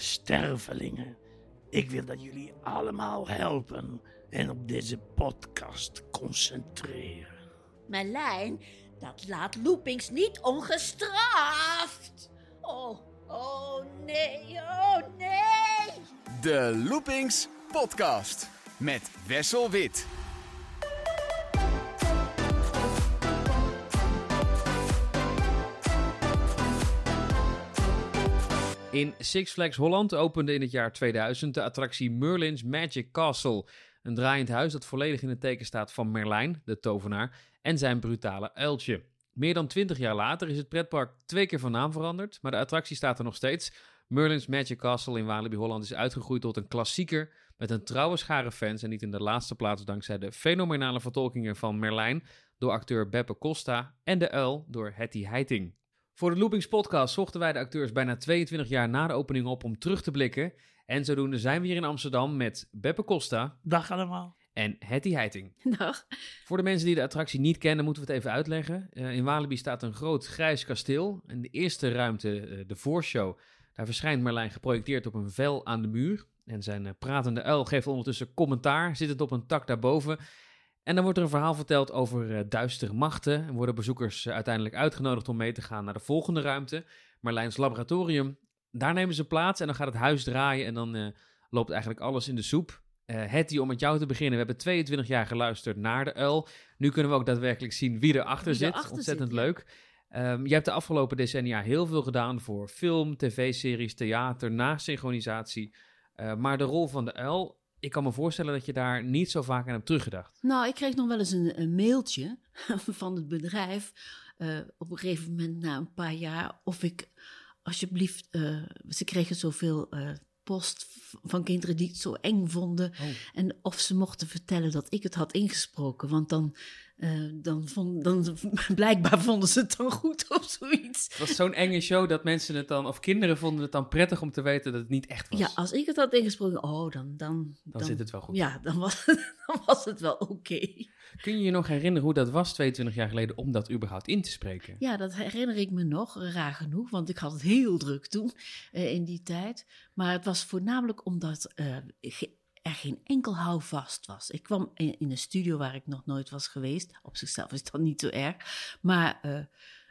stervelingen. Ik wil dat jullie allemaal helpen en op deze podcast concentreren. Merlijn, dat laat Loopings niet ongestraft. Oh, oh nee, oh nee. De Loopings Podcast met Wessel Wit. In Six Flags Holland opende in het jaar 2000 de attractie Merlin's Magic Castle. Een draaiend huis dat volledig in het teken staat van Merlijn, de tovenaar, en zijn brutale uiltje. Meer dan 20 jaar later is het pretpark twee keer van naam veranderd, maar de attractie staat er nog steeds. Merlin's Magic Castle in Walibi Holland is uitgegroeid tot een klassieker met een trouwe schare fans en niet in de laatste plaats dankzij de fenomenale vertolkingen van Merlijn door acteur Beppe Costa en de uil door Hetty Heiting. Voor de Loopings podcast zochten wij de acteurs bijna 22 jaar na de opening op om terug te blikken. En zodoende zijn we hier in Amsterdam met Beppe Costa Dag allemaal. en Hetty Heiting. Dag. Voor de mensen die de attractie niet kennen, moeten we het even uitleggen. Eh, in Walibi staat een groot grijs kasteel. En de eerste ruimte, eh, de voorshow, daar verschijnt Merlijn geprojecteerd op een vel aan de muur. En zijn eh, pratende uil geeft ondertussen commentaar, zittend op een tak daarboven. En dan wordt er een verhaal verteld over eh, duistere machten. En worden bezoekers eh, uiteindelijk uitgenodigd om mee te gaan naar de volgende ruimte, Merlijns laboratorium. Daar nemen ze plaats en dan gaat het huis draaien en dan eh, loopt eigenlijk alles in de soep. Hetty, om met jou te beginnen. We hebben 22 jaar geluisterd naar de uil. Nu kunnen we ook daadwerkelijk zien wie erachter Wie zit. Ontzettend zit, ja. leuk. Ehm, je hebt de afgelopen decennia heel veel gedaan voor film, tv-series, theater, nasynchronisatie. Eh maar de rol van de uil, ik kan me voorstellen dat je daar niet zo vaak aan hebt teruggedacht. Nou, ik kreeg nog wel eens een, een mailtje van het bedrijf. eh, op een gegeven moment, na een paar jaar, of ik alsjeblieft. eh, ze kregen zoveel eh, post van kinderen die het zo eng vonden. En of ze mochten vertellen dat ik het had ingesproken. Want dan, eh, dan, vond, dan blijkbaar vonden ze het dan goed of zoiets. Het was zo'n enge show dat mensen het dan, of kinderen vonden het dan prettig om te weten dat het niet echt was. Ja, als ik het had ingesproken, oh, dan... Dan, dan, zit het wel goed. Ja, dan was, dan was het wel oké. Kun je je nog herinneren hoe dat was 22 jaar geleden om dat überhaupt in te spreken? Ja, dat herinner ik me nog, raar genoeg, want ik had het heel druk toen eh, in die tijd. Maar het was voornamelijk omdat eh, er geen enkel houvast was. Ik kwam in, een studio waar ik nog nooit was geweest. Op zichzelf is dat niet zo erg. Maar eh,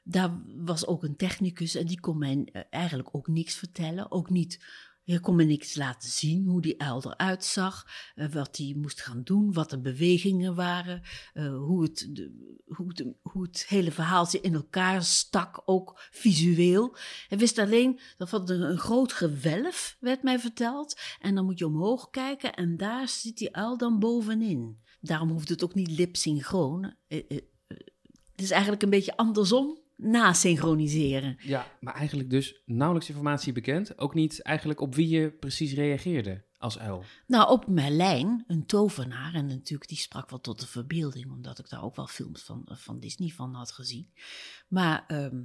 daar was ook een technicus en die kon mij eh, eigenlijk ook niks vertellen. Ook niet, hij kon me niks laten zien hoe die uil eruit zag, eh, wat hij moest gaan doen, wat de bewegingen waren, eh, hoe, het, hoe, het, hoe het hele verhaaltje in elkaar stak, ook visueel. Hij wist alleen dat van een, groot gewelf, werd mij verteld. En dan moet je omhoog kijken en daar zit die uil dan bovenin. Daarom hoeft het ook niet lipsynchroon. Eh, het is eigenlijk een beetje andersom nasynchroniseren. Ja, maar eigenlijk dus nauwelijks informatie bekend. Ook niet eigenlijk op wie je precies reageerde als uil. Nou, op Merlijn, een tovenaar, en natuurlijk die sprak wel tot de verbeelding, omdat ik daar ook wel films van, van Disney van had gezien. Maar, ehm,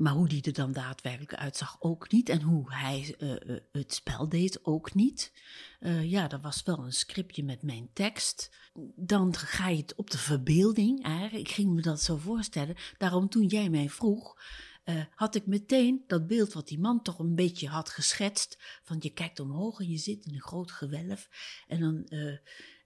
maar hoe die er dan daadwerkelijk uitzag ook niet. En hoe hij eh, eh, het spel deed ook niet. Eh, ja, er was wel een scriptje met mijn tekst. Dan ga je het op de verbeelding. Eigenlijk. Ik ging me dat zo voorstellen. Daarom toen jij mij vroeg, had ik meteen dat beeld wat die man toch een beetje had geschetst. Van je kijkt omhoog en je zit in een groot gewelf. En, dan,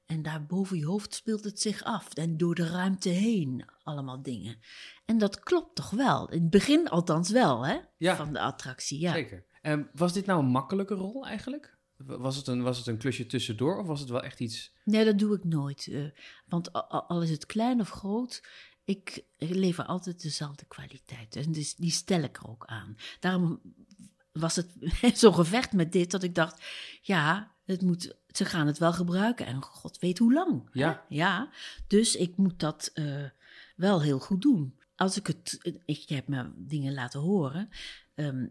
en daar boven je hoofd speelt het zich af. En door de ruimte heen allemaal dingen. En dat klopt toch wel? In het begin althans wel, hè? Ja. Van de attractie, ja. Zeker. Ehm, was dit nou een makkelijke rol eigenlijk? Was het, een, was het een klusje tussendoor of was het wel echt iets... Nee, dat doe ik nooit. eh, want al is het klein of groot, ik lever altijd dezelfde kwaliteit. En dus die stel ik er ook aan. Daarom was het zo'n gevecht met dit dat ik dacht, ja, het moet, ze gaan het wel gebruiken. En god weet hoe lang. hè? Ja. Ja, dus ik moet dat eh, wel heel goed doen. Als ik het, ik, je hebt me dingen laten horen. ehm,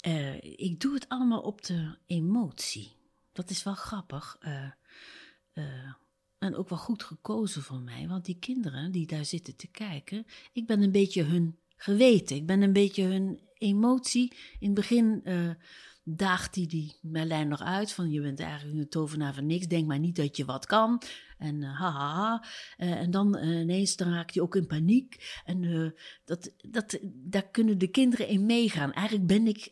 eh, ik doe het allemaal op de emotie. Dat is wel grappig. eh, eh, en ook wel goed gekozen van mij, want die kinderen die daar zitten te kijken, ik ben een beetje hun geweten. Ik ben een beetje hun emotie. In het begin eh, daagt die, die Merlijn nog uit van je bent eigenlijk een tovenaar van niks, denk maar niet dat je wat kan. En eh, ha ha ha. Eh, en dan eh, ineens dan raakt hij ook in paniek. En dat, dat, daar kunnen de kinderen in meegaan. Eigenlijk ben ik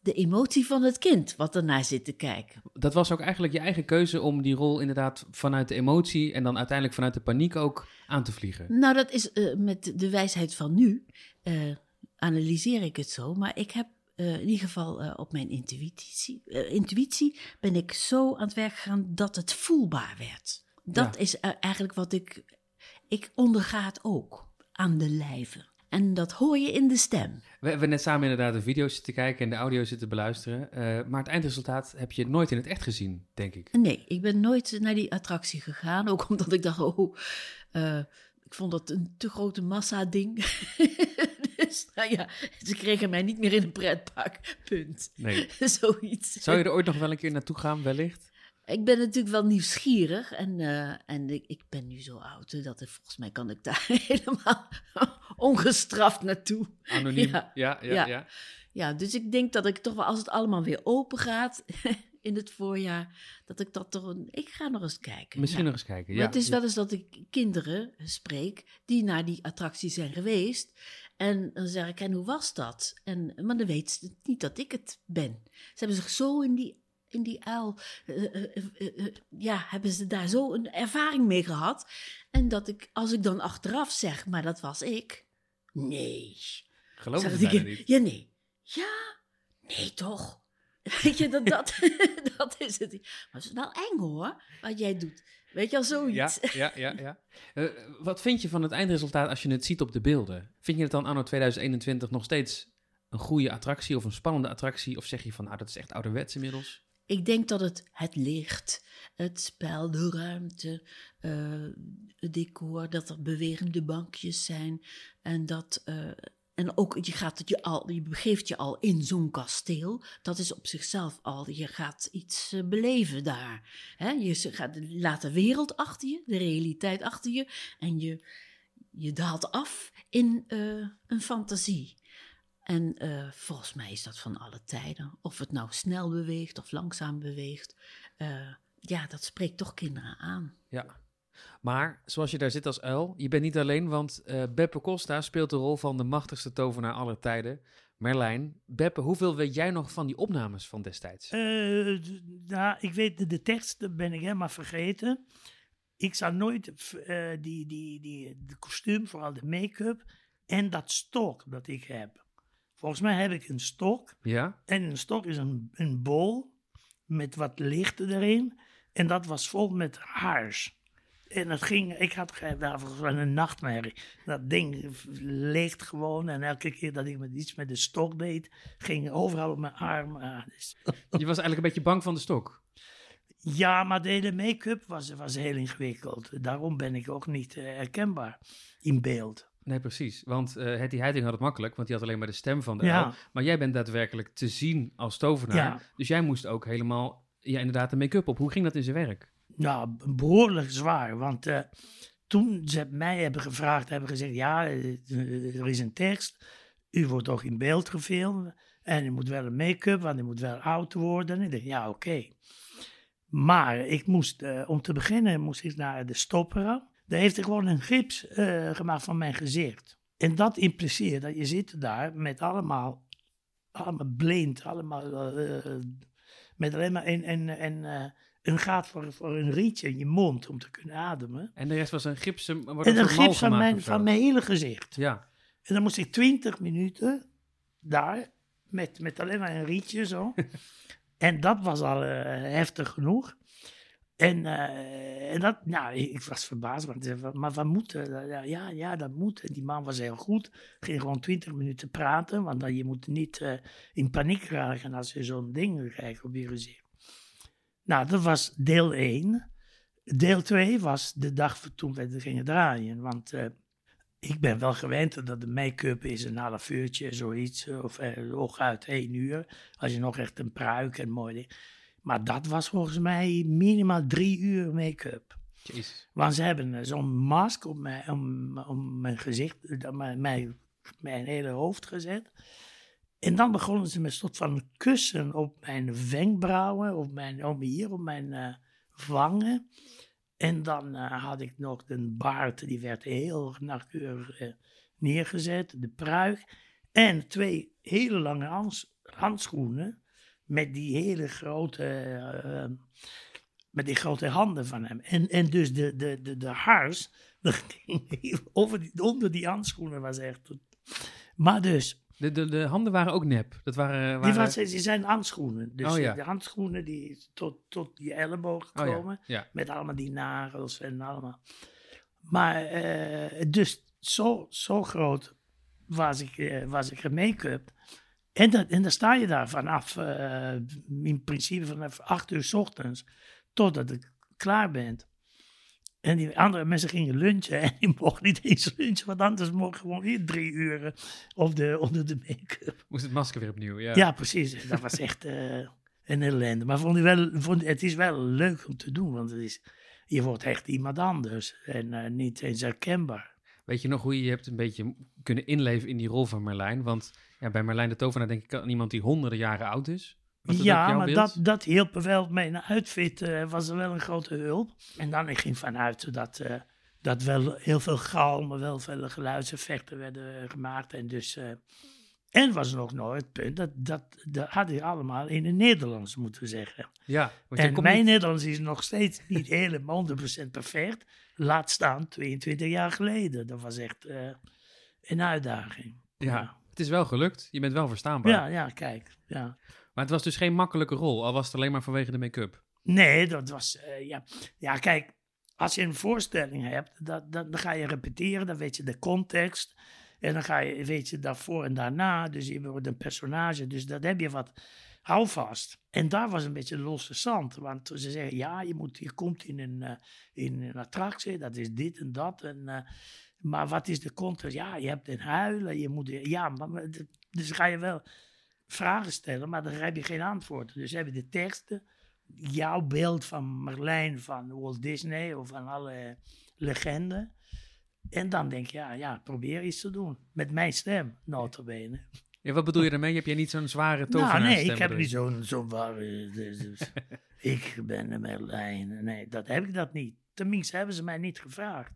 de emotie van het kind wat ernaar zit te kijken. Dat was ook eigenlijk je eigen keuze om die rol inderdaad vanuit de emotie en dan uiteindelijk vanuit de paniek ook aan te vliegen. Nou, dat is met de wijsheid van nu, analyseer ik het zo, maar ik heb eh, in ieder geval eh, op mijn intuïtie, eh, intuïtie ben ik zo aan het werk gegaan dat het voelbaar werd. Dat Ja. is eigenlijk wat ik, ik onderga het ook aan de lijve. En dat hoor je in de stem. We hebben net samen inderdaad de video's zitten kijken en de audio zitten beluisteren. maar het eindresultaat heb je nooit in het echt gezien, denk ik. Nee, ik ben nooit naar die attractie gegaan. Ook omdat ik dacht, oh, ik vond dat een te grote massa-ding. dus nou ja, ze kregen mij niet meer in een pretpark. Punt. Nee. Zoiets. Zou je er ooit nog wel een keer naartoe gaan, wellicht? Ik ben natuurlijk wel nieuwsgierig en, eh, en ik, ik ben nu zo oud dat ik, volgens mij kan ik daar helemaal ongestraft naartoe. Anoniem? Ja. Ja, ja, Ja. ja. Ja, dus ik denk dat ik toch wel, als het allemaal weer open gaat in het voorjaar, dat ik dat toch, een, ik ga nog eens kijken. Misschien Ja. nog eens kijken. Maar Ja. het is wel eens dat ik kinderen spreek die naar die attractie zijn geweest. En dan zeg ik, en hoe was dat? En, maar dan weet ze niet dat ik het ben. Ze hebben zich zo in die, in die uil, eh, eh, eh, ja, hebben ze daar zo een ervaring mee gehad. En dat ik, als ik dan achteraf zeg, maar dat was ik. Nee. Geloof Zeg het ik, niet. Ja, nee. Ja, nee toch? Weet je, dat, dat, dat is het. Maar het is wel eng hoor, wat jij doet. Weet je al, zoiets. Ja, ja, ja. ja. Eh, wat vind je van het eindresultaat als je het ziet op de beelden? Vind je het dan anno 2021 nog steeds een goede attractie of een spannende attractie? Of zeg je van, nou, dat is echt ouderwets inmiddels? Ik denk dat het, het licht, het spel, de ruimte, eh, het decor, dat er bewegende bankjes zijn. En dat. eh, en ook, je, gaat je, al, je begeeft je al in zo'n kasteel. Dat is op zichzelf al, je gaat iets eh, beleven daar. Je gaat, laat de wereld achter je, de realiteit achter je. En je, je daalt af in eh, een fantasie. En eh, volgens mij is dat van alle tijden. Of het nou snel beweegt of langzaam beweegt. ja, dat spreekt toch kinderen aan. Ja. Maar zoals je daar zit als uil, je bent niet alleen, want eh, Beppe Costa speelt de rol van de machtigste tovenaar aller tijden, Merlijn. Beppe, hoeveel weet jij nog van die opnames van destijds? D- nou, ik weet de, de tekst, ben ik helemaal vergeten. Ik zou nooit eh, die, die, die, de kostuum, vooral de make-up en dat stok dat ik heb. Volgens mij heb ik een stok. Ja? En een stok is een, een bol met wat licht erin. En dat was vol met haars. En dat ging, ik had volgens mij een nachtmerrie. Dat ding leegt gewoon. En elke keer dat ik met iets met de stok deed, ging overal op mijn arm. ah, dus- Je was eigenlijk een beetje bang van de stok. Ja, maar de hele make-up was, was heel ingewikkeld. Daarom ben ik ook niet eh, herkenbaar in beeld. Nee, precies. Want eh Hetty Heiting had het makkelijk, want die had alleen maar de stem van de Ja. Maar jij bent daadwerkelijk te zien als tovenaar. Ja. Dus jij moest ook helemaal, ja inderdaad, de make-up op. Hoe ging dat in zijn werk? Nou, behoorlijk zwaar. Want eh, toen ze mij hebben gevraagd, hebben gezegd: ja, eh, er is een tekst. U wordt ook in beeld gefilmd. En u moet wel een make-up, want u moet wel oud worden. En ik dacht: ja, oké. Maar ik moest, eh, om te beginnen, moest ik naar de stopperen. Daar heeft hij gewoon een gips eh, gemaakt van mijn gezicht. En dat impliceert dat je zit daar met allemaal, allemaal blind, allemaal eh, met alleen maar een, eh, een gaat voor, voor een rietje in je mond om te kunnen ademen. En de rest was een gipsen... wordt En een gips van gemaakt mijn, van mijn hele gezicht. Ja. En dan moest ik twintig minuten daar met, met alleen maar een rietje zo. en dat was al eh, heftig genoeg. En, eh, en dat, nou, ik, was verbaasd, want ik zei, maar wat moet er? Ja, ja, dat moet. En die man was heel goed. Ging gewoon twintig minuten praten, want dan, je moet niet eh, in paniek raken als je zo'n ding krijgt op je gezicht. Nou, dat was deel 1. Deel 2 was de dag toen we gingen draaien. Want eh, ik ben wel gewend dat de make-up is een half uurtje, zoiets. Of eh, hooguit één uur. Als je nog echt een pruik en mooi ding. Maar dat was volgens mij minimaal drie uur make-up. Want ze hebben eh, zo'n mask op mijn, om, om mijn gezicht, eh, mijn, mijn, mijn hele hoofd gezet. En dan begonnen ze met soort van kussen op mijn wenkbrauwen, op mijn, om hier, op mijn eh, wangen. En dan eh, had ik nog een baard, die werd heel nauwkeurig eh, neergezet, de pruik. En twee hele lange hands- handschoenen met die hele grote, met die grote handen van hem. En, en dus de, de, de, de hars, over onder die handschoenen was echt... Maar dus, De, de, de handen waren ook nep. Dat waren, die, waren... die zijn handschoenen. Dus Oh, ja. de handschoenen die tot, tot je elleboog Oh, ja. komen. Ja. Met allemaal die nagels en allemaal. Maar eh, dus zo, zo groot was ik, eh, was ik gemake-up. En, dat, en dan sta je daar vanaf, eh, in principe vanaf acht uur s ochtends, totdat ik klaar bent. En die andere mensen gingen lunchen en die mochten niet eens lunchen, want anders mocht gewoon weer drie uur op de, onder de make-up. Moest het masker weer opnieuw, ja. Ja, precies. Dat was echt eh, een ellende. Maar vond ik wel, vond, het is wel leuk om te doen, want het is, je wordt echt iemand anders en eh, niet eens herkenbaar. Weet je nog hoe je je hebt een beetje kunnen inleven in die rol van Merlijn? Want ja, bij Merlijn de Tovenaar denk ik aan iemand die honderden jaren oud is. Ja, maar beeld? dat, dat hielp me wel. Mijn outfit eh, was er wel een grote hulp. En dan ik ging vanuit dat, eh, dat wel heel veel galmen, wel veel geluidseffecten werden gemaakt. En dus... eh, en was nog nooit het punt, dat, dat, dat had ik allemaal in het Nederlands moeten zeggen. Ja, En mijn niet- Nederlands is nog steeds niet helemaal 100% perfect. Laat staan 22 jaar geleden. Dat was echt eh, een uitdaging. Ja, het is wel gelukt. Je bent wel verstaanbaar. Ja, ja, kijk. Ja. Maar het was dus geen makkelijke rol, al was het alleen maar vanwege de make-up. Nee, dat was. eh, ja. ja, kijk. Als je een voorstelling hebt, dat, dat, dan ga je repeteren. Dan weet je de context. En dan ga je, weet je daarvoor en daarna. Dus je wordt een personage. Dus dat heb je wat houvast. En daar was een beetje losse zand. Want ze zeggen, ja, je, moet, je komt in een, eh, in een attractie. Dat is dit en dat. En, eh, maar wat is de context? Ja, je hebt een huilen. Je moet, ja, maar, dus ga je wel vragen stellen, maar dan heb je geen antwoord. Dus heb je de teksten, jouw beeld van Merlijn, van Walt Disney of van alle legenden. En dan denk je, ja, ja, probeer iets te doen. Met mijn stem, notabene. Ja, wat bedoel je daarmee? Heb jij niet zo'n zware Nou, tovenaarstem? nee, ik heb niet zo'n zo ware... dus- dus, ik ben een Merlijn. Nee, dat heb ik dat niet. Tenminste, hebben ze mij niet gevraagd.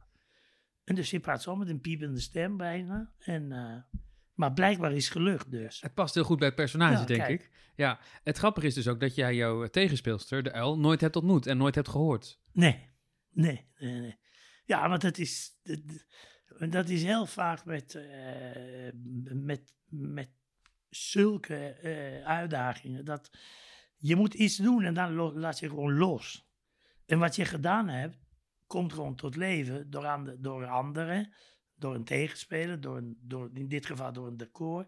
En dus je praat zo met een piepende stem bijna. En, eh, maar blijkbaar is gelukt dus. Het past heel goed bij het personage, Ja, denk kijk. ik. Ja, het grappige is dus ook dat jij jouw tegenspeelster, de uil, nooit hebt ontmoet en nooit hebt gehoord. Nee, nee, nee. nee. Ja, want dat is, dat, dat is heel vaak met, eh, met, met zulke eh, uitdagingen. Dat je moet iets doen en dan laat je gewoon los. En wat je gedaan hebt, komt gewoon tot leven door, ande- door anderen, door een tegenspeler, door een, door, in dit geval door een decor.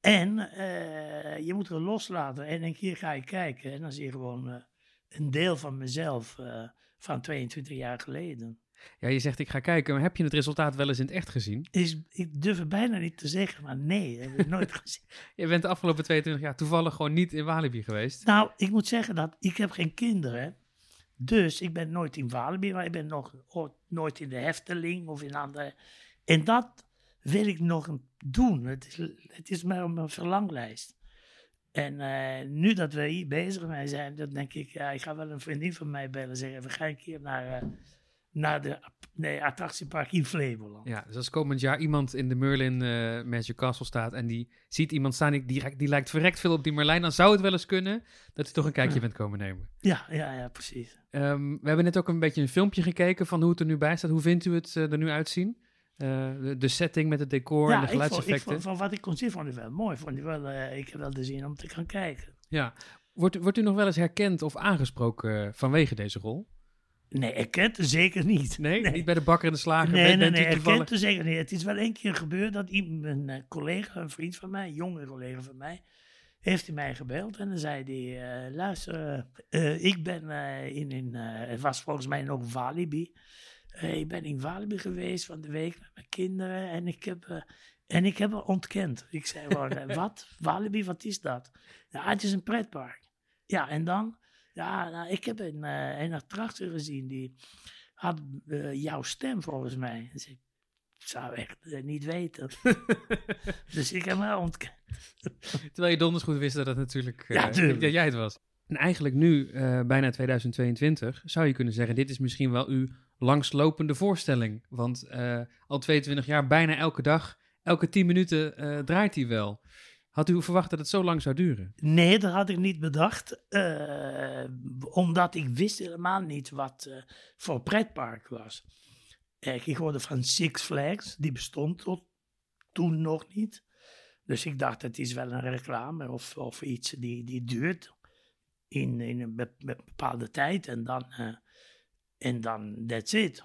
En eh, je moet er loslaten. En een keer ga je kijken en dan zie je gewoon eh, een deel van mezelf eh, van 22 jaar geleden. Ja, je zegt ik ga kijken, maar heb je het resultaat wel eens in het echt gezien? Is, ik durf het bijna niet te zeggen, maar nee, heb ik nooit gezien. Je bent de afgelopen 22 jaar toevallig gewoon niet in Walibi geweest. Nou, ik moet zeggen dat ik heb geen kinderen. Dus ik ben nooit in Walibi, maar ik ben nog nooit in de Hefteling of in andere. En dat wil ik nog doen. Het is, het is maar op mijn verlanglijst. En eh, nu dat we hier bezig mee zijn, dan denk ik, ja, ik ga wel een vriendin van mij bellen. Zeggen, we gaan een keer naar, eh, naar de nee, attractiepark in Flevoland. Ja, dus als komend jaar iemand in de Merlin eh Magic Castle staat en die ziet iemand staan die, die, die lijkt verrekt veel op die Merlijn, dan zou het wel eens kunnen dat hij toch een kijkje bent komen nemen. Ja, ja, ja, precies. Ehm, we hebben net ook een beetje een filmpje gekeken van hoe het er nu bij staat. Hoe vindt u het er nu uitzien? Eh, de, de setting met het decor en de ja, ik vond, ik geluidseffecten. van wat ik kon zien, vond ik wel mooi. Vond ik, wel, eh, ik heb wel de zin om te gaan kijken. Ja. Wordt, wordt u nog wel eens herkend of aangesproken eh, vanwege deze rol? Nee, het zeker niet. Nee, niet bij de bakker en de slager. Nee, Bent- nee, nee, zeker niet. Het is wel één keer gebeurd dat iemand, een collega, een vriend van mij, een jonge collega van mij, heeft hij mij gebeld en dan zei hij, eh, luister, ik ben in, in het was volgens mij nog Walibi. Ik ben in Walibi geweest van de week met mijn kinderen en ik heb, eh, en ik heb het ontkend. Ik zei gewoon, eh, wat? Walibi, wat is dat? Ja, het is een pretpark. Ja, en dan? Ja, nou, ik heb een, eh, een attractie gezien die had jouw stem volgens mij. Dus ik zou echt niet weten. dus ik heb hem ontkend. Terwijl je donders goed wist dat het natuurlijk Ja, dat jij het was. En eigenlijk nu, eh, bijna 2022, zou je kunnen zeggen, dit is misschien wel uw langslopende voorstelling. Want eh, al 22 jaar, bijna elke dag, elke tien minuten eh, draait hij wel. Had u verwacht dat het zo lang zou duren? Nee, dat had ik niet bedacht. omdat ik wist helemaal niet wat voor pretpark was. Ik hoorde van Six Flags, die bestond tot toen nog niet. Dus ik dacht, het is wel een reclame of, of iets die, die duurt in, in een be- be- bepaalde tijd. En dan, eh, en dan that's it.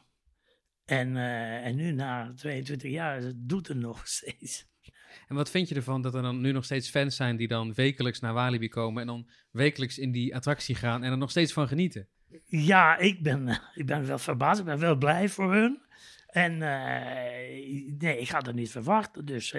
En, eh, en nu na 22 jaar, het doet het nog steeds. En wat vind je ervan dat er dan nu nog steeds fans zijn die dan wekelijks naar Walibi komen en dan wekelijks in die attractie gaan en er nog steeds van genieten? Ja, ik ben, eh, ik ben wel verbaasd. Ik ben wel blij voor hun. En nee, ik had het niet verwachten. Dus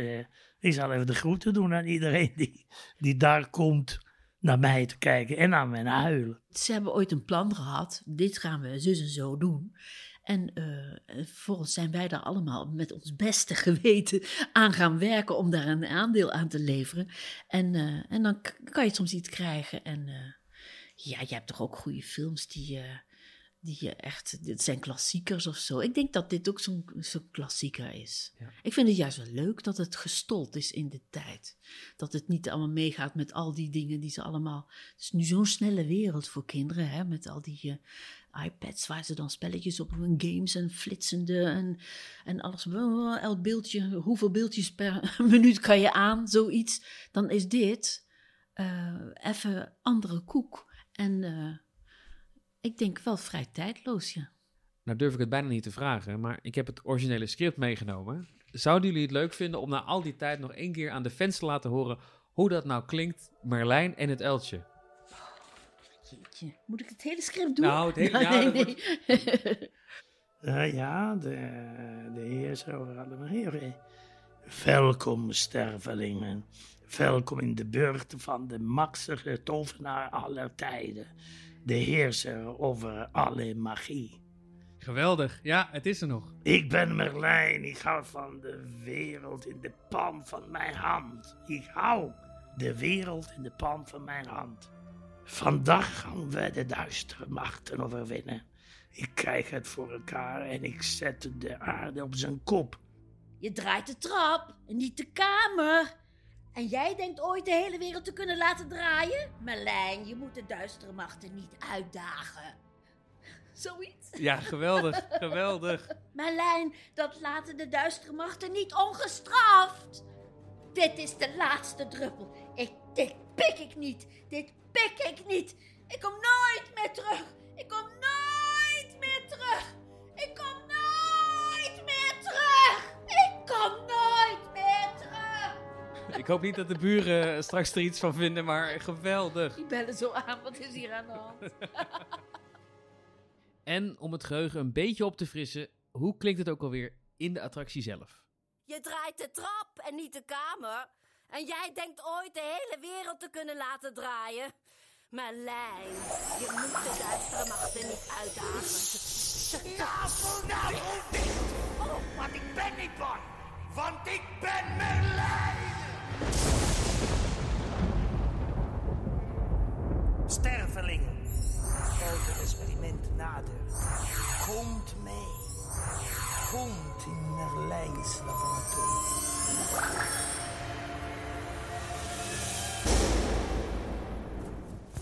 ik zal even de groeten doen aan iedereen die, die daar komt naar mij te kijken en naar mij huilen. Ze hebben ooit een plan gehad. Dit gaan we zus en zo doen. En eh, vervolgens zijn wij daar allemaal met ons beste geweten aan gaan werken om daar een aandeel aan te leveren. En, eh, en dan kan je soms iets krijgen. En eh, ja, je hebt toch ook goede films die, die je echt, dit zijn klassiekers of zo. Ik denk dat dit ook zo'n klassieker is. Ja. Ik vind het juist wel leuk dat het gestold is in de tijd. Dat het niet allemaal meegaat met al die dingen die ze allemaal. Het is nu zo'n snelle wereld voor kinderen, hè, met al die eh, iPads waar ze dan spelletjes op doen, games en flitsende en, en alles. Elk beeldje, hoeveel beeldjes per minuut kan je aan, zoiets. Dan is dit eh, even andere koek. En eh, ik denk wel vrij tijdloos, ja. Nou durf ik het bijna niet te vragen, maar ik heb het originele script meegenomen. Zouden jullie het leuk vinden om na al die tijd nog één keer aan de fans te laten horen hoe dat nou klinkt, Merlijn en het Eltje? Jeetje, moet ik het hele script doen? Nou, het hele- ja, nee, nee. Eh, ja, de, de heer over alle heren. Welkom, stervelingen. Welkom in de burcht van de machtige tovenaar aller tijden. De heerser over alle magie. Geweldig, ja, het is er nog. Ik ben Merlijn, ik hou van de wereld in de palm van mijn hand. Ik hou de wereld in de palm van mijn hand. Vandaag gaan we de duistere machten overwinnen. Ik krijg het voor elkaar en ik zet de aarde op zijn kop. Je draait de trap en niet de kamer. En jij denkt ooit de hele wereld te kunnen laten draaien? Merlijn, je moet de duistere machten niet uitdagen. Zoiets. Ja, geweldig, geweldig. Merlijn, dat laten de duistere machten niet ongestraft. Dit is de laatste druppel. Ik, dit pik ik niet. Dit pik ik niet. Ik kom nooit meer terug. Ik kom nooit meer terug. Ik hoop niet dat de buren straks er iets van vinden, maar geweldig. Die bellen zo aan, wat is hier aan de hand? En om het geheugen een beetje op te frissen, hoe klinkt het ook alweer in de attractie zelf? Je draait de trap en niet de kamer. En jij denkt ooit de hele wereld te kunnen laten draaien. Merlijn, je moet de duistere machten niet uitdagen. Vanavond niet! Oh, want ik ben niet bang, want ik ben Merlijn! Stervelingen, het grote experiment nadert. Komt mee. Komt in Merlijns laboratorium.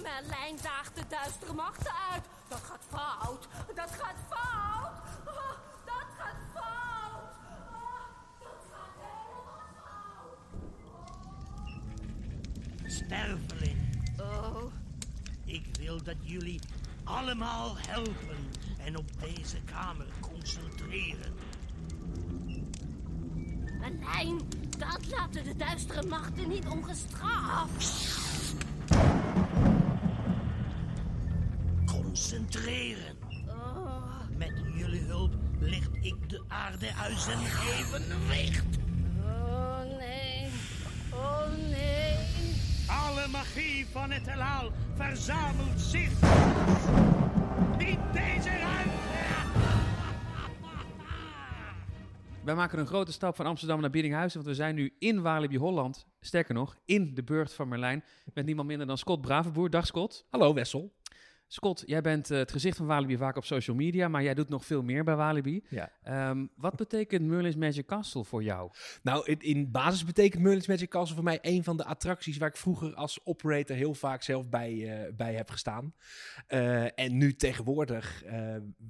Merlijn daagt de duistere machten uit. Dat gaat fout. Dat gaat fout. Sterveling, Oh, ik wil dat jullie allemaal helpen en op deze kamer concentreren. Merlijn, dat laten de duistere machten niet ongestraft. Concentreren. Oh, Met jullie hulp licht ik de aarde uit zijn evenwicht. Magie van het heelal verzamelt zich in deze ruimte. Wij maken een grote stap van Amsterdam naar Biddinghuizen, want we zijn nu in Walibi Holland. Sterker nog, in de burcht van Merlijn, met niemand minder dan Scott Bravenboer. Dag Scott. Hallo Wessel. Scott, jij bent eh, het gezicht van Walibi vaak op social media, maar jij doet nog veel meer bij Walibi. Ja. Ehm, wat betekent Merlin's Magic Castle voor jou? Nou, in, in basis betekent Merlin's Magic Castle voor mij een van de attracties waar ik vroeger als operator heel vaak zelf bij, eh, bij heb gestaan. Eh, en nu tegenwoordig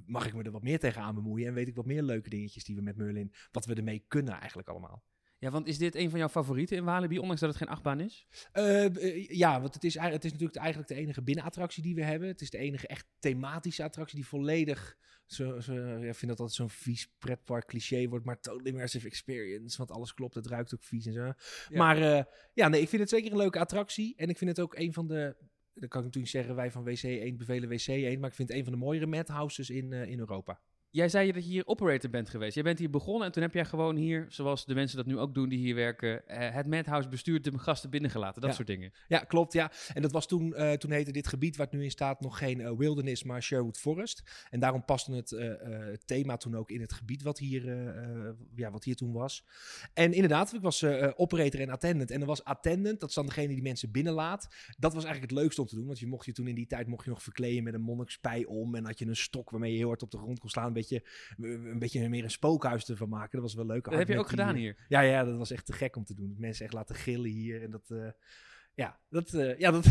mag ik me er wat meer tegenaan bemoeien en weet ik wat meer leuke dingetjes die we met Merlin, wat we ermee kunnen eigenlijk allemaal. Ja, want is dit een van jouw favorieten in Walibi, ondanks dat het geen achtbaan is? Eh, eh, ja, want het is, eigenlijk- het is natuurlijk eigenlijk de enige binnenattractie die we hebben. Het is de enige echt thematische attractie die volledig... Zo, zo, ja, ik vind dat altijd zo'n vies pretpark cliché wordt, maar total immersive experience. Want alles klopt, het ruikt ook vies en zo. Maar eh, ja, nee, ik vind het zeker een leuke attractie. En ik vind het ook een van de... Dan kan ik natuurlijk zeggen, wij van WC 1 bevelen WC 1. Maar ik vind het een van de mooiere madhouses in, in Europa. Jij zei dat je hier operator bent geweest. Jij bent hier begonnen en toen heb jij gewoon hier, zoals de mensen dat nu ook doen die hier werken, eh, het Madhouse bestuurd, de gasten binnengelaten, dat Ja. soort dingen. Ja, klopt, ja. En dat was toen, eh, toen heette dit gebied waar het nu in staat nog geen eh, wilderness, maar Sherwood Forest. En daarom paste het thema toen ook in het gebied wat hier, ja, wat hier toen was. En inderdaad, ik was operator en attendant. En er was attendant, dat is dan degene die mensen binnenlaat. Dat was eigenlijk het leukste om te doen, want je mocht je toen in die tijd mocht je nog verkleden met een monnikspij om. En had je een stok waarmee je heel hard op de grond kon slaan. Een beetje, een beetje meer een spookhuis ervan maken. Dat was wel leuk. Dat heb je ook gedaan hier. Ja, ja, dat was echt te gek om te doen. Mensen echt laten gillen hier. En dat, eh, ja, dat, eh, ja, dat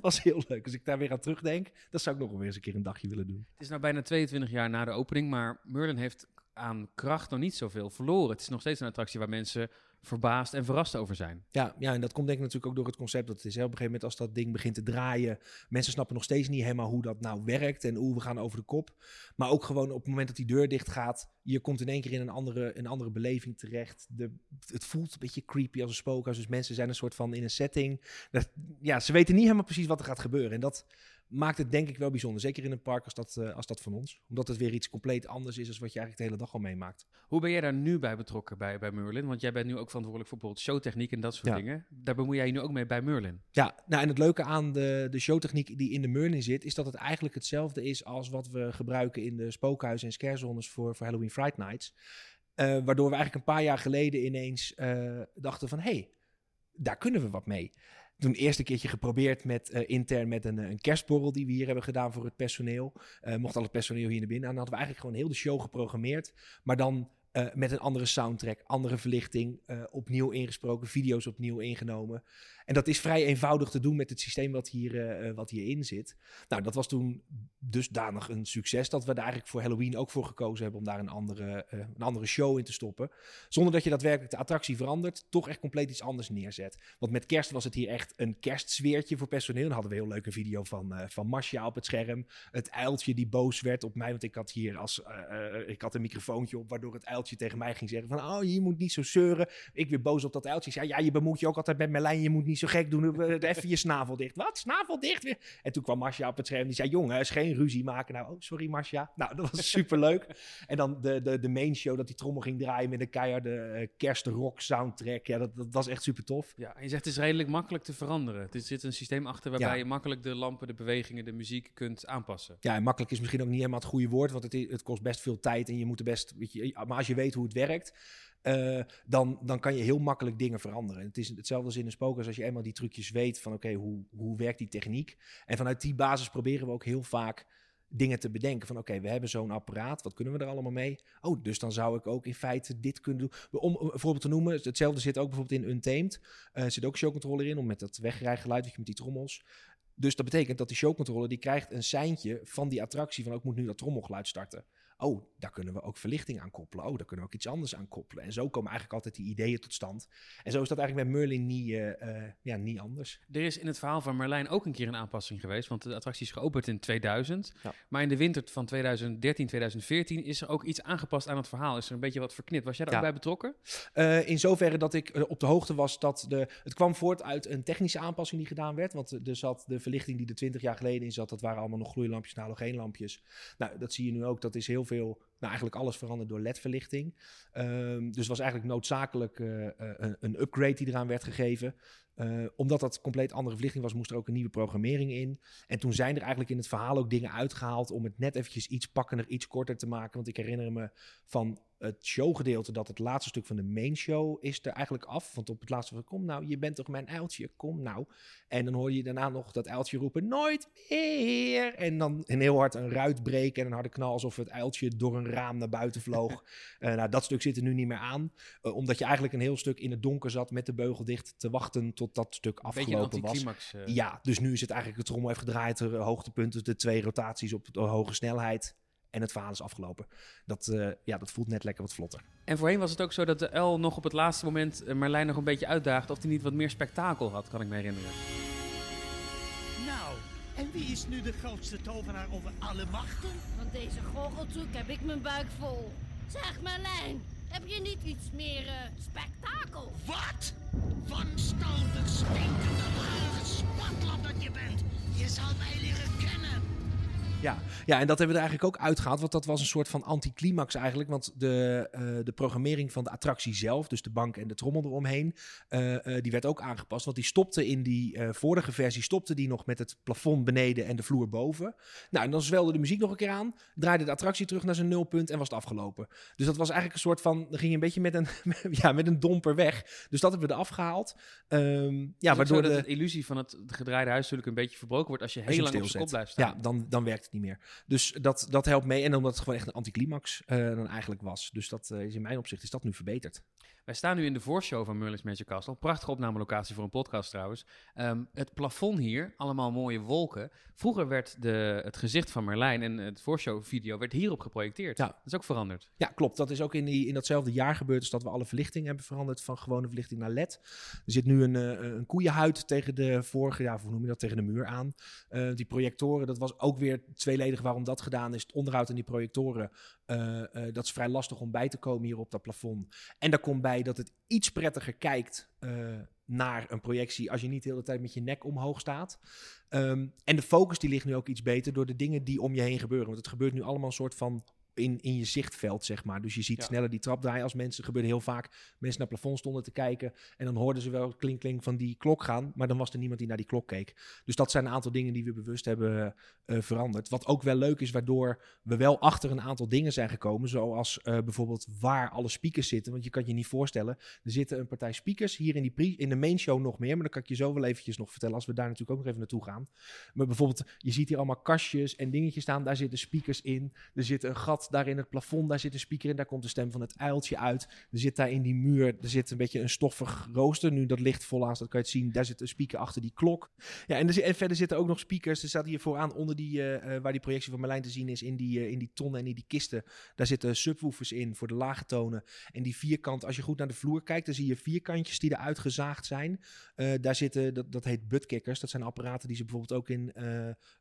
was heel leuk. Als ik daar weer aan terugdenk, dat zou ik nog wel weer eens een keer een dagje willen doen. Het is nou bijna 22 jaar na de opening, maar Merlin heeft aan kracht nog niet zoveel verloren. Het is nog steeds een attractie waar mensen verbaasd en verrast over zijn. Ja, ja, en dat komt denk ik natuurlijk ook door het concept dat het is. Hè, op een gegeven moment als dat ding begint te draaien, mensen snappen nog steeds niet helemaal hoe dat nou werkt en hoe we gaan over de kop. Maar ook gewoon op het moment dat die deur dicht gaat, je komt in één keer in een andere, een andere beleving terecht. De, het voelt een beetje creepy als een spookhuis, dus mensen zijn een soort van in een setting. Dat, ja, ze weten niet helemaal precies wat er gaat gebeuren en dat maakt het denk ik wel bijzonder. Zeker in een park als dat, eh, als dat van ons. Omdat het weer iets compleet anders is dan wat je eigenlijk de hele dag al meemaakt. Hoe ben jij daar nu bij betrokken bij, bij Merlin? Want jij bent nu ook verantwoordelijk voor bijvoorbeeld showtechniek en dat soort Ja. dingen. Daar bemoei jij je nu ook mee bij Merlin. Ja, nou en het leuke aan de, de showtechniek die in de Merlin zit, is dat het eigenlijk hetzelfde is als wat we gebruiken in de spookhuizen en scarezones voor, voor Halloween Fright Nights. Eh, waardoor we eigenlijk een paar jaar geleden ineens eh, dachten van, hé, hey, daar kunnen we wat mee. Toen eerst een keertje geprobeerd met eh, intern met een, een kerstborrel die we hier hebben gedaan voor het personeel. Eh, mocht al het personeel hier naar binnen. En dan hadden we eigenlijk gewoon heel de show geprogrammeerd. Maar dan met een andere soundtrack, andere verlichting, eh, opnieuw ingesproken, video's opnieuw ingenomen. En dat is vrij eenvoudig te doen met het systeem wat, hier, eh, wat hierin zit. Nou, dat was toen dusdanig een succes dat we er eigenlijk voor Halloween ook voor gekozen hebben om daar een andere, eh, een andere show in te stoppen. Zonder dat je daadwerkelijk de attractie verandert, toch echt compleet iets anders neerzet. Want met kerst was het hier echt een kerstsfeertje voor personeel. Dan hadden we een heel leuke video van, van Marcia op het scherm. Het uiltje die boos werd op mij, want ik had hier als, ik had een microfoontje op, waardoor het uiltje tegen mij ging zeggen van, oh, je moet niet zo zeuren. Ik weer boos op dat uiltje. Ik zei, ja, je bemoeit je ook altijd met Merlijn, je moet niet zo gek doen. Even je snavel dicht. Wat? Snavel dicht weer? En toen kwam Marcia op het scherm. Die zei, jongen, is geen ruzie maken. Nou, oh, sorry Marcia. Nou, dat was superleuk. en dan de, de, de main show, dat die trommel ging draaien met een keiharde eh, kerstrock soundtrack. Ja, dat, dat was echt super tof. Ja, en je zegt het is redelijk makkelijk te veranderen. Er zit een systeem achter waarbij Ja. je makkelijk de lampen, de bewegingen, de muziek kunt aanpassen. Ja, en makkelijk is misschien ook niet helemaal het goede woord, want het, het kost best veel tijd en je moet er best, weet je, maar als je weet hoe het werkt, eh, dan, dan kan je heel makkelijk dingen veranderen. Het is hetzelfde als in een spookhuis als je eenmaal die trucjes weet van oké, hoe, hoe werkt die techniek? En vanuit die basis proberen we ook heel vaak dingen te bedenken van oké, we hebben zo'n apparaat, wat kunnen we er allemaal mee? Oh, dus dan zou ik ook in feite dit kunnen doen. Om een voorbeeld te noemen, hetzelfde zit ook bijvoorbeeld in Untamed. Eh, Er zit ook showcontroller in, om met dat wegrijgeluid, weet je, met die trommels. Dus dat betekent dat die showcontroller die krijgt een seintje van die attractie van ook moet nu dat trommelgeluid starten. Oh, daar kunnen we ook verlichting aan koppelen. Oh, daar kunnen we ook iets anders aan koppelen. En zo komen eigenlijk altijd die ideeën tot stand. En zo is dat eigenlijk met Merlin niet, eh, eh, ja, niet anders. Er is in het verhaal van Merlijn ook een keer een aanpassing geweest, want de attractie is geopend in 2000. Ja. Maar in de winter van 2013, 2014 is er ook iets aangepast aan het verhaal. Is er een beetje wat verknipt. Was jij daar Ja. ook bij betrokken? Eh, in zoverre dat ik op de hoogte was dat de. Het kwam voort uit een technische aanpassing die gedaan werd. Want er zat de verlichting die er 20 jaar geleden in zat, dat waren allemaal nog gloeilampjes halogeenlampjes. Nou, dat zie je nu ook. Dat is heel veel. Nou, eigenlijk alles veranderd door LED-verlichting. Ehm, dus was eigenlijk noodzakelijk eh, eh, een upgrade die eraan werd gegeven. Eh, omdat dat compleet andere verlichting was, moest er ook een nieuwe programmering in. En toen zijn er eigenlijk in het verhaal ook dingen uitgehaald om het net eventjes iets pakkender, iets korter te maken. Want ik herinner me van het showgedeelte dat het laatste stuk van de main show is er eigenlijk af. Want op het laatste van kom nou, je bent toch mijn uiltje, kom nou. En dan hoor je daarna nog dat uiltje roepen, nooit meer. En dan een heel hard een ruit breken en een harde knal alsof het uiltje door een raam naar buiten vloog. Eh, nou, dat stuk zit er nu niet meer aan. eh, omdat je eigenlijk een heel stuk in het donker zat met de beugel dicht te wachten tot dat stuk afgelopen was. eh. Ja, dus nu is het eigenlijk het trommel heeft gedraaid, er eh, hoogtepunten, de twee rotaties op de hoge snelheid. En het verhaal is afgelopen. Dat, eh, ja, dat voelt net lekker wat vlotter. En voorheen was het ook zo dat de L nog op het laatste moment eh, Marlijn nog een beetje uitdaagde of hij niet wat meer spektakel had, kan ik me herinneren. Nou, en wie is nu de grootste tovenaar over alle machten? Van deze goocheltruc heb ik mijn buik vol. Zeg Merlijn, heb je niet iets meer eh, spektakel? Wat? Wanstaltig, stinkende, ruige spatlap dat je bent. Je zal mij leren kennen. Ja. ja, en dat hebben we er eigenlijk ook uitgehaald. Want dat was een soort van anticlimax eigenlijk. Want de, eh, de programmering van de attractie zelf, dus de bank en de trommel eromheen, eh, eh, die werd ook aangepast. Want die stopte in die vorige versie, stopte die nog met het plafond beneden en de vloer boven. Nou, en dan zwelde de muziek nog een keer aan, draaide de attractie terug naar zijn nulpunt en was het afgelopen. Dus dat was eigenlijk een soort van, dan ging je een beetje met een, ja, met een domper weg. Dus dat hebben we eraf gehaald. Ehm, ja, waardoor de, de illusie van het gedraaide huis natuurlijk een beetje verbroken wordt als je Als je heel lang op zijn kop blijft staan. Ja, dan, dan werkt het niet meer. Dus dat, dat helpt mee. En omdat het gewoon echt een anticlimax eh, dan eigenlijk was. Dus dat eh, is in mijn opzicht is dat nu verbeterd. Wij staan nu in de voorshow van Merlin's Magic Castle. Prachtige opnamelocatie voor een podcast trouwens. Ehm, het plafond hier, allemaal mooie wolken. Vroeger werd de, het gezicht van Merlijn en het voorshowvideo werd hierop geprojecteerd. Ja. Dat is ook veranderd. Ja, klopt. Dat is ook in, die, in datzelfde jaar gebeurd. Dus dat we alle verlichting hebben veranderd van gewone verlichting naar LED. Er zit nu een, eh, een koeienhuid tegen de vorige, ja, hoe noem je dat, tegen de muur aan. Eh, die projectoren, dat was ook weer tweeledig waarom dat gedaan is. Het onderhoud aan die projectoren, eh, dat is vrij lastig om bij te komen hier op dat plafond. En daar komt bij dat het iets prettiger kijkt eh, naar een projectie als je niet de hele tijd met je nek omhoog staat. Ehm, en de focus die ligt nu ook iets beter door de dingen die om je heen gebeuren. Want het gebeurt nu allemaal een soort van in, in je zichtveld, zeg maar. Dus je ziet Ja. sneller die trap draaien als mensen. gebeurde heel vaak. Mensen naar het plafond stonden te kijken. En dan hoorden ze wel klink klink van die klok gaan. Maar dan was er niemand die naar die klok keek. Dus dat zijn een aantal dingen die we bewust hebben eh, veranderd. Wat ook wel leuk is, waardoor we wel achter een aantal dingen zijn gekomen. Zoals eh, bijvoorbeeld waar alle speakers zitten. Want je kan je niet voorstellen. Er zitten een partij speakers hier in, die in de main show nog meer. Maar dan kan ik je zo wel eventjes nog vertellen. Als we daar natuurlijk ook nog even naartoe gaan. Maar bijvoorbeeld, je ziet hier allemaal kastjes en dingetjes staan. Daar zitten speakers in. Er zit een gat daar in het plafond. Daar zit een speaker in. Daar komt de stem van het uiltje uit. Er zit daar in die muur, er zit een beetje een stoffig rooster. Nu dat licht vol aan staat, kan je het zien. Daar zit een speaker achter die klok. Ja, en, er, verder zitten ook nog speakers. Er staat hier vooraan onder die, eh, eh, waar die projectie van Merlijn te zien is, in die, eh, in die tonnen en in die kisten. Daar zitten subwoofers in voor de lage tonen. En die vierkant, als je goed naar de vloer kijkt, dan zie je vierkantjes die eruit gezaagd zijn. Daar zitten, dat, dat heet buttkickers. Dat zijn apparaten die ze bijvoorbeeld ook in,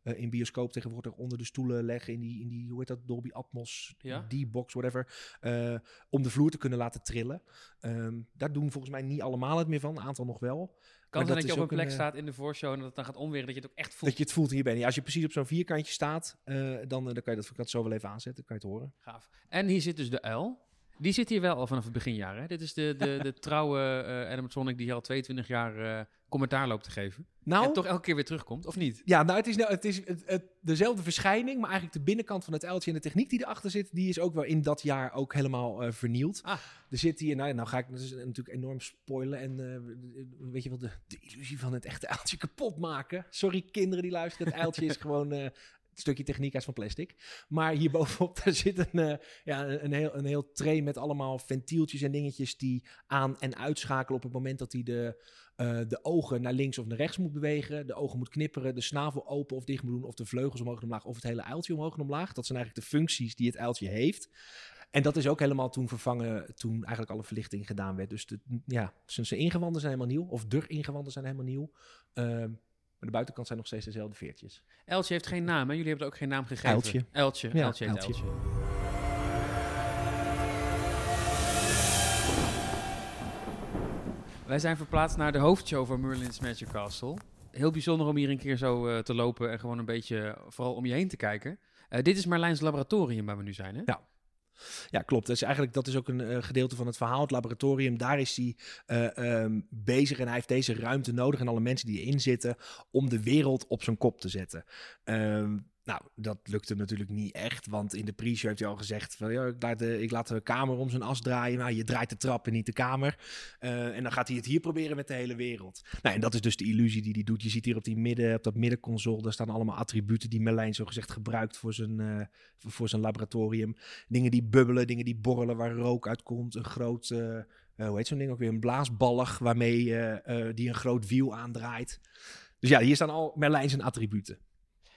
in bioscoop tegenwoordig onder de stoelen leggen. In die, in die hoe heet dat, Dolby Atmos, Ja. D-box, whatever. eh, om de vloer te kunnen laten trillen. Ehm, daar doen volgens mij niet allemaal het meer van, een aantal nog wel. Kan dat is je op een plek eh, staat in de voorshow en dat het dan gaat omweren, dat je het ook echt voelt. Dat je het voelt hier ben. Als je precies op zo'n vierkantje staat, eh, dan, dan kan je dat, ik zo wel even aanzetten, kan je het horen. Gaaf. En hier zit dus de uil. Die zit hier wel al vanaf het beginjaar. Hè? Dit is de, de, de trouwe eh animatronic die hier al 22 jaar commentaar loopt te geven. Nou, En toch elke keer weer terugkomt, of niet? Ja, nou, het is, nou, het is het, het- dezelfde verschijning, maar eigenlijk de binnenkant van het uiltje en de techniek die erachter zit, die is ook wel in dat jaar ook helemaal eh, vernield. Ah. Er zit hier, nou, nou ga ik dus natuurlijk enorm spoilen en eh, weet je wel, de, de illusie van het echte uiltje kapot maken. Sorry kinderen die luisteren, het uiltje is gewoon eh, stukje techniek, is van plastic. Maar hierbovenop, daar zit een, eh, ja, een, heel, een heel tray met allemaal ventieltjes en dingetjes die aan- en uitschakelen op het moment dat hij de, eh, de ogen naar links of naar rechts moet bewegen. De ogen moet knipperen, de snavel open of dicht moet doen, of de vleugels omhoog en omlaag, of het hele uiltje omhoog en omlaag. Dat zijn eigenlijk de functies die het uiltje heeft. En dat is ook helemaal toen vervangen, toen eigenlijk alle verlichting gedaan werd. Dus de, ja, zijn zijn ingewanden zijn helemaal nieuw, of de ingewanden zijn helemaal nieuw. Ehm, maar de buitenkant zijn nog steeds dezelfde veertjes. Eltje heeft geen naam, hè? Jullie hebben het ook geen naam gegeven. Uiltje. Eltje. Ja, Eltje. Eltje. Wij zijn verplaatst naar de hoofdshow van Merlin's Magic Castle. Heel bijzonder om hier een keer zo eh, te lopen en gewoon een beetje vooral om je heen te kijken. Eh, dit is Marlijns laboratorium waar we nu zijn, hè? Ja. Ja, klopt. Is eigenlijk dat is ook een eh, gedeelte van het verhaal. Het laboratorium, daar is hij eh, ehm, bezig en hij heeft deze ruimte nodig en alle mensen die erin zitten om de wereld op zijn kop te zetten. Ehm, nou, dat lukte natuurlijk niet echt, want in de pre-show heeft hij al gezegd ja, ik, laat de, ik laat de kamer om zijn as draaien. Nou, je draait de trap en niet de kamer. Eh, en dan gaat hij het hier proberen met de hele wereld. Nou, en dat is dus de illusie die hij doet. Je ziet hier op, die midden, op dat middenconsole, daar staan allemaal attributen die Merlijn zo gezegd gebruikt voor zijn, eh, voor zijn laboratorium. Dingen die bubbelen, dingen die borrelen, waar rook uitkomt. Een groot, eh, hoe heet zo'n ding ook weer, een blaasballig waarmee die een groot wiel aandraait. Dus ja, hier staan al Merlijn zijn attributen.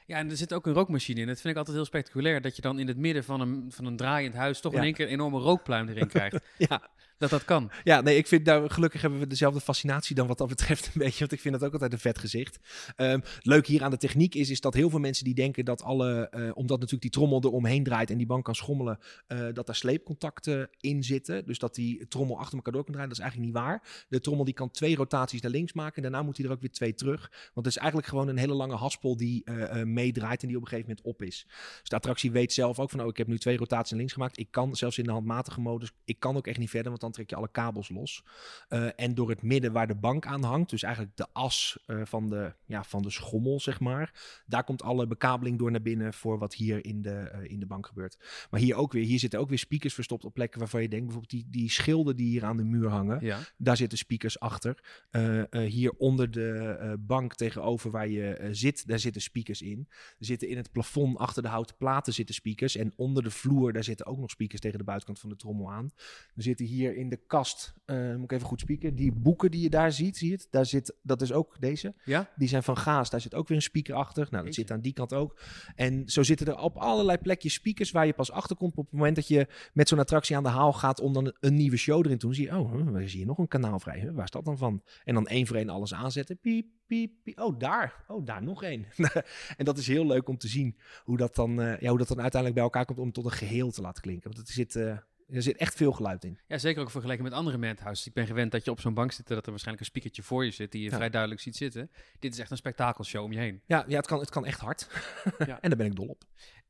Ja, en er zit ook een rookmachine in. Dat vind ik altijd heel spectaculair. Dat je dan in het midden van een, van een draaiend huis toch Ja. in één keer een enorme rookpluim erin krijgt. Ja, Dat dat kan. Ja, nee, ik vind daar gelukkig hebben we dezelfde fascinatie dan wat dat betreft een beetje, want ik vind dat ook altijd een vet gezicht. Ehm, leuk hier aan de techniek is, is dat heel veel mensen die denken dat alle, eh, omdat natuurlijk die trommel er omheen draait en die bank kan schommelen, eh, dat daar sleepcontacten in zitten. Dus dat die trommel achter elkaar door kan draaien. Dat is eigenlijk niet waar. De trommel die kan twee rotaties naar links maken en daarna moet hij er ook weer twee terug. Want het is eigenlijk gewoon een hele lange haspel die eh, meedraait en die op een gegeven moment op is. Dus de attractie weet zelf ook van, oh, ik heb nu twee rotaties naar links gemaakt. Ik kan zelfs in de handmatige modus, ik kan ook echt niet verder, want dan trek je alle kabels los. Eh, en door het midden waar de bank aan hangt, dus eigenlijk de as eh, van, de, ja, van de schommel, zeg maar. Daar komt alle bekabeling door naar binnen voor wat hier in de, eh, in de bank gebeurt. Maar hier ook weer, hier zitten ook weer speakers verstopt op plekken waarvan je denkt, bijvoorbeeld die, die schilden die hier aan de muur hangen. Ja. Daar zitten speakers achter. Hier onder de bank tegenover waar je zit, daar zitten speakers in. Er zitten in het plafond achter de houten platen zitten speakers. En onder de vloer, daar zitten ook nog speakers tegen de buitenkant van de trommel aan. Er zitten hier in de kast, eh, moet ik even goed spieken, die boeken die je daar ziet, zie je het? Daar zit, dat is ook deze. Ja? Die zijn van gaas. Daar zit ook weer een speaker achter. Nou, dat zit aan die kant ook. En zo zitten er op allerlei plekjes speakers waar je pas achter komt op het moment dat je met zo'n attractie aan de haal gaat om dan een, nieuwe show erin te doen. Zie je, oh, huh, waar is hier nog een kanaal vrij? Huh, waar is dat dan van? En dan één voor één alles aanzetten. Piep, piep, piep. Oh, daar. Oh, daar nog één. en dat is heel leuk om te zien hoe dat, dan, eh, ja, hoe dat dan uiteindelijk bij elkaar komt om het tot een geheel te laten klinken. Want er zit, eh, er zit echt veel geluid in. ja, zeker ook vergeleken met andere madhouses. Ik ben gewend dat je op zo'n bank zit, dat er waarschijnlijk een speakertje voor je zit, die je Ja. vrij duidelijk ziet zitten. Dit is echt een spektakelshow om je heen. Ja, ja het, kan, het kan echt hard. Ja. en daar ben ik dol op.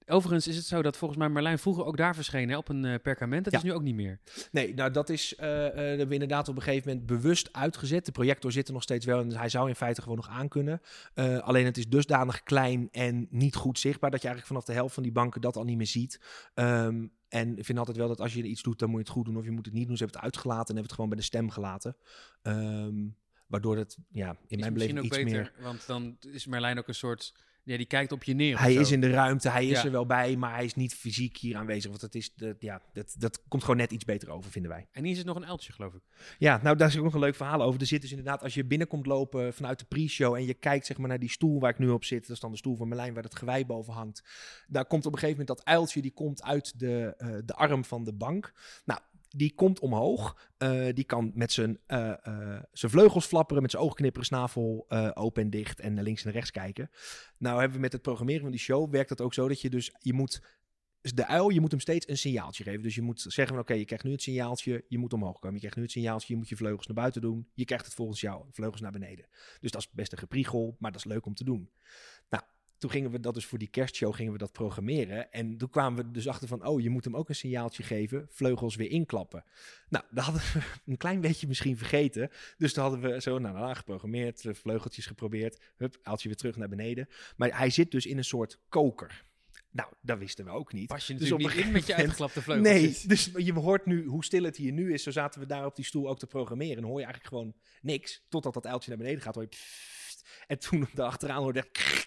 Overigens is het zo dat volgens mij Merlijn vroeger ook daar verscheen hè, op een eh, perkament. Dat Ja. is nu ook niet meer. Nee, nou dat is, eh, eh, dat hebben we inderdaad op een gegeven moment bewust uitgezet. De projector zit er nog steeds wel en hij zou in feite gewoon nog aankunnen. Eh alleen het is dusdanig klein en niet goed zichtbaar dat je eigenlijk vanaf de helft van die banken dat al niet meer ziet. Ehm, en ik vind altijd wel dat als je iets doet, dan moet je het goed doen of je moet het niet doen. Ze hebben het uitgelaten en hebben het gewoon bij de stem gelaten. Ehm, waardoor het, ja, in Is mijn misschien beleving ook iets beter, meer... want dan is Merlijn ook een soort... Ja, die kijkt op je neer. Hij is in de ruimte, hij is Ja. er wel bij, maar hij is niet fysiek hier aanwezig. Want het is, de, ja, dat, dat komt gewoon net iets beter over, vinden wij. En hier zit nog een uiltje, geloof ik. Ja, nou daar is ook nog een leuk verhaal over. Er zit dus inderdaad, als je binnenkomt lopen vanuit de pre-show en je kijkt zeg maar naar die stoel waar ik nu op zit, dat is dan de stoel van Merlijn waar het gewei boven hangt. Daar komt op een gegeven moment dat uiltje, die komt uit de, eh, de arm van de bank. Nou, die komt omhoog. Eh, die kan met zijn, eh, eh, zijn vleugels flapperen, met zijn oogknipperen, snavel open en dicht en naar links en rechts kijken. Nou hebben we met het programmeren van die show, werkt dat ook zo dat je dus, je moet de uil, je moet hem steeds een signaaltje geven. Dus je moet zeggen van oké, je krijgt nu het signaaltje, je moet omhoog komen. Je krijgt nu het signaaltje, je moet je vleugels naar buiten doen. Je krijgt het volgens jou, vleugels naar beneden. Dus dat is best een gepriegel, maar dat is leuk om te doen. Nou, toen gingen we dat dus voor die kerstshow gingen we dat programmeren. En toen kwamen we dus achter van, oh, je moet hem ook een signaaltje geven, vleugels weer inklappen. Nou, dat hadden we een klein beetje misschien vergeten. Dus toen hadden we zo nou, nou, geprogrammeerd, de vleugeltjes geprobeerd. Hup, uiltje weer terug naar beneden. Maar hij zit dus in een soort koker. Nou, dat wisten we ook niet. Pas je Dus op niet in met je uitgeklapte Nee, vleugels. dus je hoort nu hoe stil het hier nu is. Zo zaten we daar op die stoel ook te programmeren. En hoor je eigenlijk gewoon niks. Totdat dat uiltje naar beneden gaat. Hoor je pfft. en toen daar achteraan hoorde. Dat,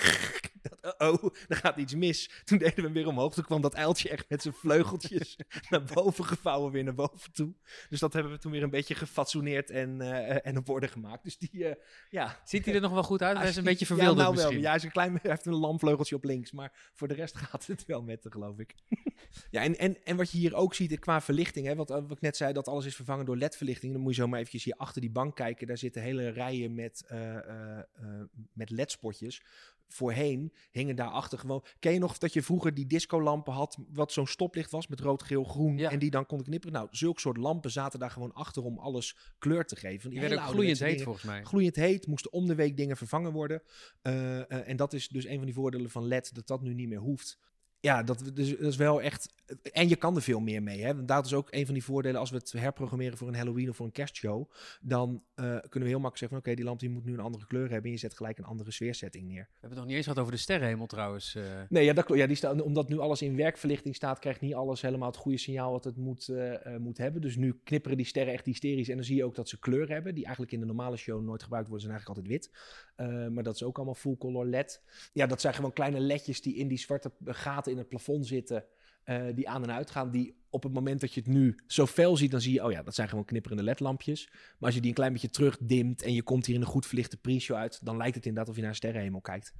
oh, er gaat iets mis. Toen deden we hem weer omhoog. Toen kwam dat uiltje echt met zijn vleugeltjes naar boven gevouwen, weer naar boven toe. Dus dat hebben we toen weer een beetje gefatsoeneerd en, eh, en op orde gemaakt. Dus die, eh, ja... Ziet hij er nog wel goed uit? Hij is een beetje verwilderd ja, nou misschien. Wel. Ja, hij, is een klein, hij heeft een lamvleugeltje op links. Maar voor de rest gaat het wel met, geloof ik. ja, en, en, en wat je hier ook ziet eh, qua verlichting. Hè, wat, wat ik net zei, dat alles is vervangen door LED-verlichting. Dan moet je zo maar eventjes hier achter die bank kijken. Daar zitten hele rijen met, eh, met LED-spotjes. Voorheen hingen daarachter gewoon... Ken je nog dat je vroeger die discolampen had... wat zo'n stoplicht was met rood, geel, groen... Ja. en die dan kon knipperen? Nou, zulke soort lampen zaten daar gewoon achter... om alles kleur te geven. Die werden ook gloeiend heet, dingen volgens mij. gloeiend heet, moesten om de week dingen vervangen worden. Eh, eh, en dat is dus een van die voordelen van LED, dat dat nu niet meer hoeft. Ja, dat, dus, dat is wel echt. En je kan er veel meer mee. Hè? Want dat is ook een van die voordelen als we het herprogrammeren voor een Halloween of voor een kerstshow. Dan eh, kunnen we heel makkelijk zeggen: van, oké, die lamp die moet nu een andere kleur hebben. En je zet gelijk een andere sfeersetting neer. We hebben het nog niet eens gehad over de sterrenhemel trouwens. eh. Nee, ja, dat, ja die staat, omdat nu alles in werkverlichting staat, krijgt niet alles helemaal het goede signaal wat het moet, eh, moet hebben. Dus nu knipperen die sterren echt hysterisch. En dan zie je ook dat ze kleur hebben, die eigenlijk in de normale show nooit gebruikt worden. Ze zijn eigenlijk altijd wit. Eh, maar dat is ook allemaal full color LED. Ja, dat zijn gewoon kleine ledjes die in die zwarte gaten in het plafond zitten. eh, die aan en uit gaan. Die op het moment dat je het nu zo fel ziet, dan zie je, oh ja, dat zijn gewoon knipperende LED-lampjes. Maar als je die een klein beetje terugdimt en je komt hier in een goed verlichte pre-show uit, dan lijkt het inderdaad of je naar een sterrenhemel kijkt.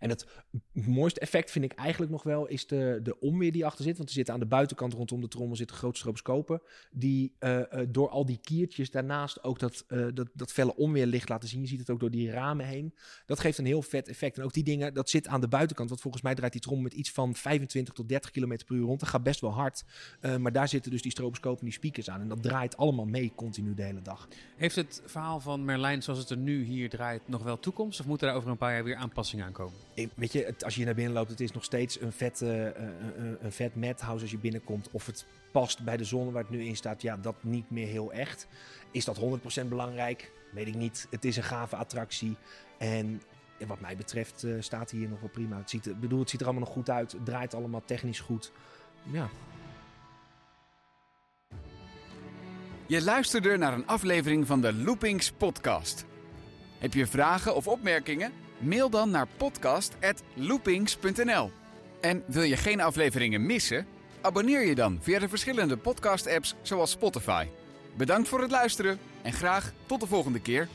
En het mooiste effect vind ik eigenlijk nog wel is de, de onweer die achter zit. Want er zitten aan de buitenkant rondom de trommel zitten grote stroboscopen. Die eh, eh, door al die kiertjes daarnaast ook dat, eh, dat, dat felle onweerlicht laten zien. Je ziet het ook door die ramen heen. Dat geeft een heel vet effect. En ook die dingen, dat zit aan de buitenkant. Want volgens mij draait die trommel met iets van 25 tot 30 km per uur rond. Dat gaat best wel hard. Maar daar zitten dus die stroboscopen en die speakers aan. En dat draait allemaal mee continu de hele dag. Heeft het verhaal van Merlijn zoals het er nu hier draait nog wel toekomst? Of moeten er over een paar jaar weer aanpassingen aankomen? Weet je, het- als je naar binnen loopt, het is nog steeds een vet, eh, eh, een, een vet madhouse als je binnenkomt. Of het past bij de zone waar het nu in staat, ja, dat niet meer heel echt. Is dat 100% belangrijk? Weet ik niet. Het is een gave attractie. En wat mij betreft eh, staat hier nog wel prima. Het ziet, bedoel, het ziet er allemaal nog goed uit. Draait allemaal technisch goed. Ja, Je luisterde naar een aflevering van de Loopings podcast. Heb je vragen of opmerkingen? Mail dan naar podcast@loopings.nl. En wil je geen afleveringen missen? Abonneer je dan via de verschillende podcast-apps zoals Spotify. Bedankt voor het luisteren en graag tot de volgende keer.